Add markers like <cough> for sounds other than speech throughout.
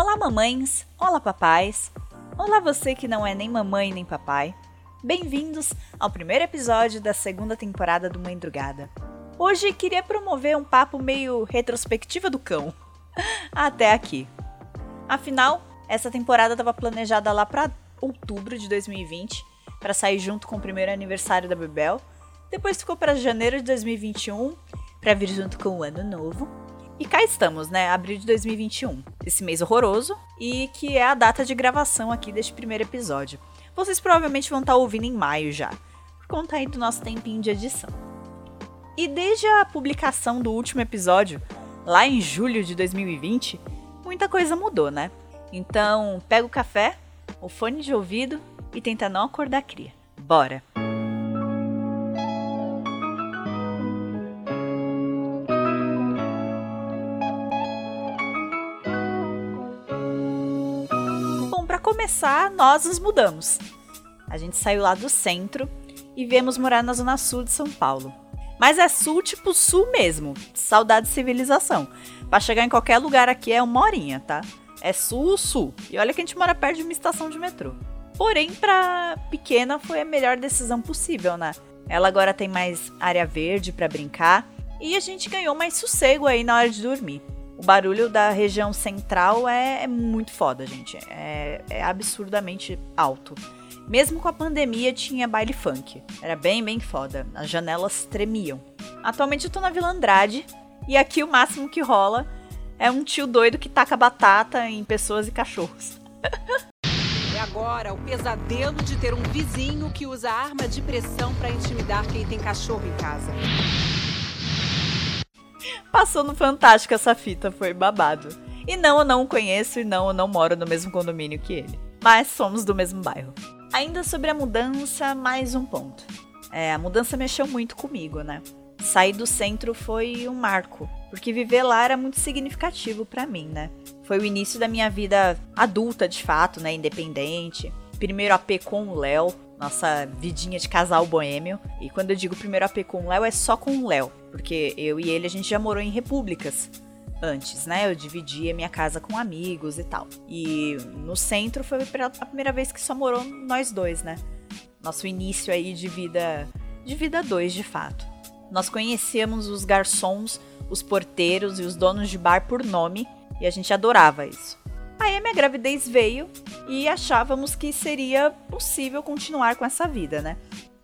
Olá, mamães! Olá, papais! Olá, você que não é nem mamãe nem papai! Bem-vindos ao primeiro episódio da segunda temporada do Mãe Drugada. Hoje queria promover um papo meio retrospectiva do cão. <laughs> Até aqui. Afinal, essa temporada estava planejada lá para outubro de 2020, para sair junto com o primeiro aniversário da Bebel. Depois ficou para janeiro de 2021, para vir junto com o ano novo. E cá estamos, né? Abril de 2021. Esse mês horroroso e que é a data de gravação aqui deste primeiro episódio. Vocês provavelmente vão estar ouvindo em maio já, por conta aí do nosso tempinho de edição. E desde a publicação do último episódio, lá em julho de 2020, muita coisa mudou, né? Então, pega o café, o fone de ouvido e tenta não acordar cria. Bora! Começar, nós nos mudamos. A gente saiu lá do centro e viemos morar na zona sul de São Paulo. Mas é sul, tipo sul mesmo. Saudade de civilização. Para chegar em qualquer lugar aqui é uma horinha, tá? É sul, sul. E olha que a gente mora perto de uma estação de metrô. Porém, pra pequena foi a melhor decisão possível, né? Ela agora tem mais área verde para brincar e a gente ganhou mais sossego aí na hora de dormir. O barulho da região central é, é muito foda, gente. É, é absurdamente alto. Mesmo com a pandemia, tinha baile funk. Era bem, bem foda. As janelas tremiam. Atualmente eu tô na Vila Andrade e aqui o máximo que rola é um tio doido que taca batata em pessoas e cachorros. E <laughs> agora, o pesadelo de ter um vizinho que usa arma de pressão para intimidar quem tem cachorro em casa. Passou no Fantástico essa fita, foi babado. E não, eu não o conheço e não, eu não moro no mesmo condomínio que ele. Mas somos do mesmo bairro. Ainda sobre a mudança, mais um ponto. É, a mudança mexeu muito comigo, né? Sair do centro foi um marco, porque viver lá era muito significativo para mim, né? Foi o início da minha vida adulta, de fato, né? Independente. Primeiro AP com o Léo, nossa vidinha de casal boêmio. E quando eu digo primeiro AP com o Léo, é só com o Léo, porque eu e ele a gente já morou em repúblicas antes, né? Eu dividia minha casa com amigos e tal. E no centro foi a primeira vez que só morou nós dois, né? Nosso início aí de vida de vida dois, de fato. Nós conhecíamos os garçons, os porteiros e os donos de bar por nome e a gente adorava isso. Aí a minha gravidez veio e achávamos que seria possível continuar com essa vida, né?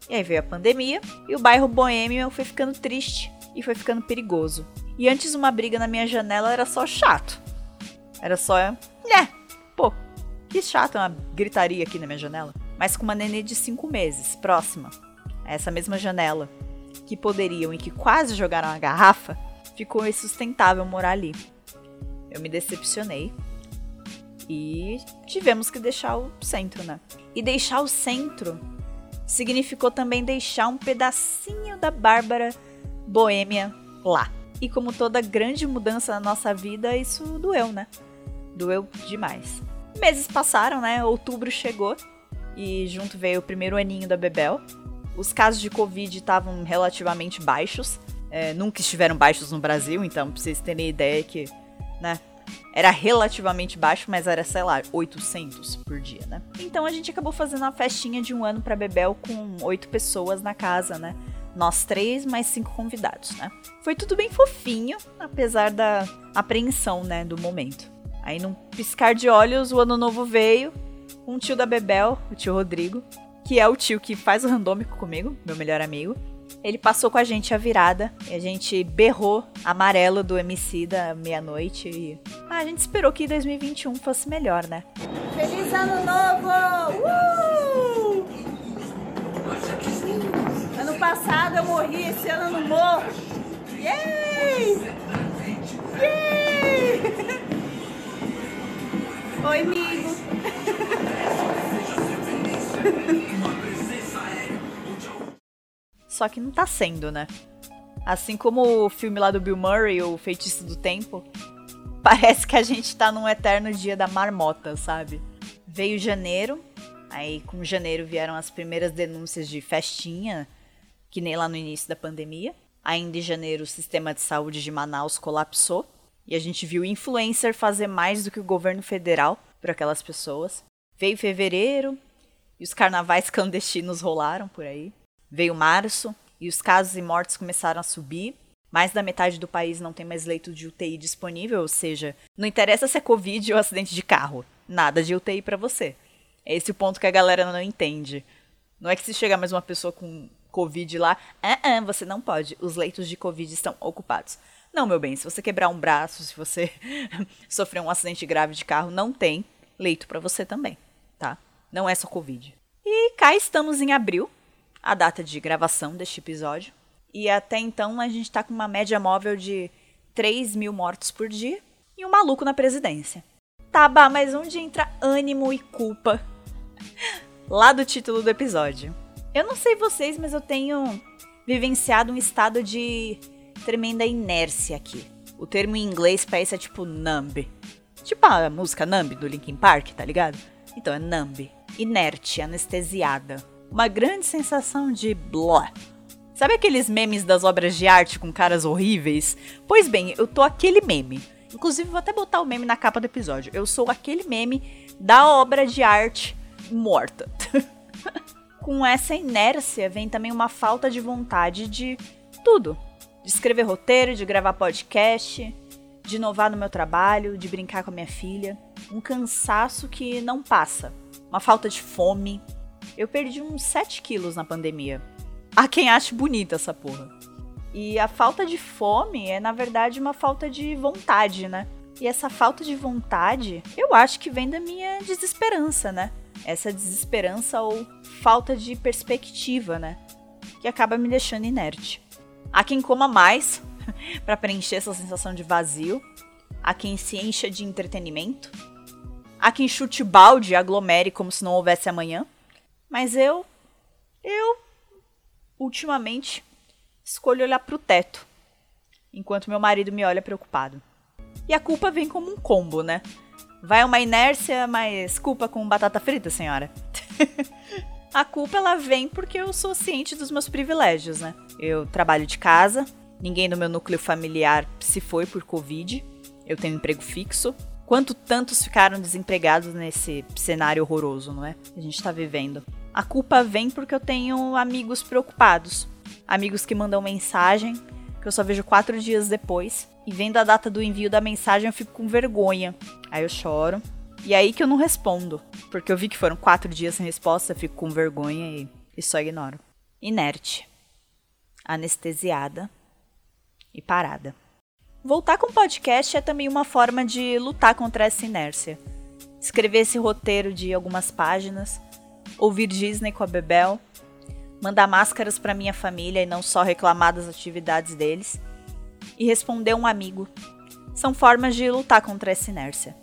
E aí veio a pandemia e o bairro boêmio foi ficando triste e foi ficando perigoso. E antes uma briga na minha janela era só chato. Era só, né? Pô, que chato uma gritaria aqui na minha janela. Mas com uma nenê de 5 meses, próxima a essa mesma janela, que poderiam e que quase jogaram a garrafa, ficou insustentável morar ali. Eu me decepcionei e tivemos que deixar o centro, né? E deixar o centro significou também deixar um pedacinho da Bárbara boêmia lá. E como toda grande mudança na nossa vida, isso doeu, né? Doeu demais. Meses passaram, né? Outubro chegou e junto veio o primeiro aninho da Bebel. Os casos de Covid estavam relativamente baixos. É, nunca estiveram baixos no Brasil, então pra vocês terem ideia que, né? Era relativamente baixo, mas era, sei lá, 800 por dia, né? Então a gente acabou fazendo uma festinha de um ano pra Bebel com oito pessoas na casa, né? Nós três, mais cinco convidados, né? Foi tudo bem fofinho, apesar da apreensão, né, do momento. Aí, num piscar de olhos, o ano novo veio. Um tio da Bebel, o tio Rodrigo, que é o tio que faz o randômico comigo, meu melhor amigo. Ele passou com a gente a virada e a gente berrou amarelo do MC da meia-noite e ah, a gente esperou que 2021 fosse melhor, né? Feliz ano novo! Uh! Ano passado eu morri, esse ano eu não morro. Yay! Yay! <laughs> Oi, amigo. Só que não tá sendo, né? Assim como o filme lá do Bill Murray, O Feitiço do Tempo, <laughs> parece que a gente tá num eterno dia da marmota, sabe? Veio janeiro, aí com janeiro vieram as primeiras denúncias de festinha, que nem lá no início da pandemia. Ainda em janeiro o sistema de saúde de Manaus colapsou. E a gente viu influencer fazer mais do que o governo federal para aquelas pessoas. Veio fevereiro e os carnavais <laughs> clandestinos rolaram por aí. Veio março e os casos e mortes começaram a subir. Mais da metade do país não tem mais leito de UTI disponível, ou seja, não interessa se é Covid ou acidente de carro. Nada de UTI para você. É esse o ponto que a galera não entende. Não é que se chegar mais uma pessoa com Covid lá, ah, ah, você não pode. Os leitos de Covid estão ocupados. Não, meu bem, se você quebrar um braço, se você <laughs> sofrer um acidente grave de carro, não tem leito para você também, tá? Não é só Covid. E cá estamos em abril, a data de gravação deste episódio. E até então a gente tá com uma média móvel de 3 mil mortos por dia e um maluco na presidência. Tá, bah, mas onde entra ânimo e culpa? <laughs> Lá do título do episódio. Eu não sei vocês, mas eu tenho vivenciado um estado de tremenda inércia aqui. O termo em inglês para isso é tipo numb. Tipo a música Numb do Linkin Park, tá ligado? Então é numb. Inerte, anestesiada. Uma grande sensação de blá. Sabe aqueles memes das obras de arte com caras horríveis? Pois bem, eu tô aquele meme. Inclusive, vou até botar o meme na capa do episódio. Eu sou aquele meme da obra de arte morta. <laughs> com essa inércia vem também uma falta de vontade de tudo. De escrever roteiro, de gravar podcast, de inovar no meu trabalho, de brincar com a minha filha. Um cansaço que não passa. Uma falta de fome. Eu perdi uns 7 quilos na pandemia. Há quem ache bonita essa porra. E a falta de fome é, na verdade, uma falta de vontade, né? E essa falta de vontade, eu acho que vem da minha desesperança, né? essa desesperança ou falta de perspectiva, né? Que acaba me deixando inerte. Há quem coma mais <laughs> para preencher essa sensação de vazio, há quem se encha de entretenimento, há quem chute balde e aglomere como se não houvesse amanhã. Mas eu, eu, ultimamente, escolho olhar para o teto, enquanto meu marido me olha preocupado. E a culpa vem como um combo, né? Vai uma inércia, mas culpa com batata frita, senhora? <laughs> a culpa ela vem porque eu sou ciente dos meus privilégios, né? Eu trabalho de casa, ninguém do meu núcleo familiar se foi por Covid, eu tenho emprego fixo. Quanto tantos ficaram desempregados nesse cenário horroroso, não é? A gente tá vivendo. A culpa vem porque eu tenho amigos preocupados. Amigos que mandam mensagem, que eu só vejo quatro dias depois. E vendo a data do envio da mensagem, eu fico com vergonha. Aí eu choro. E aí que eu não respondo. Porque eu vi que foram quatro dias sem resposta, fico com vergonha e, e só ignoro. Inerte. Anestesiada. E parada. Voltar com o podcast é também uma forma de lutar contra essa inércia. Escrever esse roteiro de algumas páginas, ouvir Disney com a Bebel, mandar máscaras para minha família e não só reclamar das atividades deles, e responder um amigo. São formas de lutar contra essa inércia.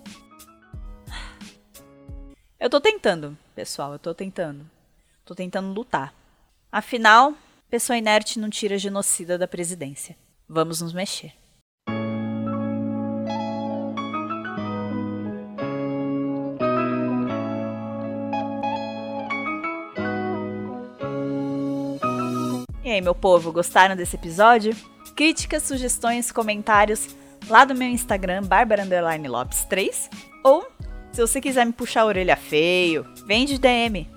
Eu tô tentando, pessoal, eu tô tentando. Tô tentando lutar. Afinal, pessoa inerte não tira genocida da presidência. Vamos nos mexer. E aí, meu povo, gostaram desse episódio? Críticas, sugestões, comentários lá do meu Instagram, Bárbara Lopes 3 ou se você quiser me puxar a orelha feio, vem de DM.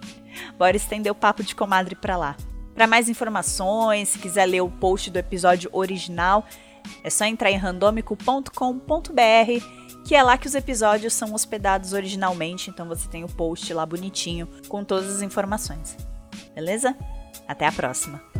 Bora estender o papo de comadre pra lá. Para mais informações, se quiser ler o post do episódio original, é só entrar em randomico.com.br, que é lá que os episódios são hospedados originalmente, então você tem o post lá bonitinho com todas as informações. Beleza? Até a próxima!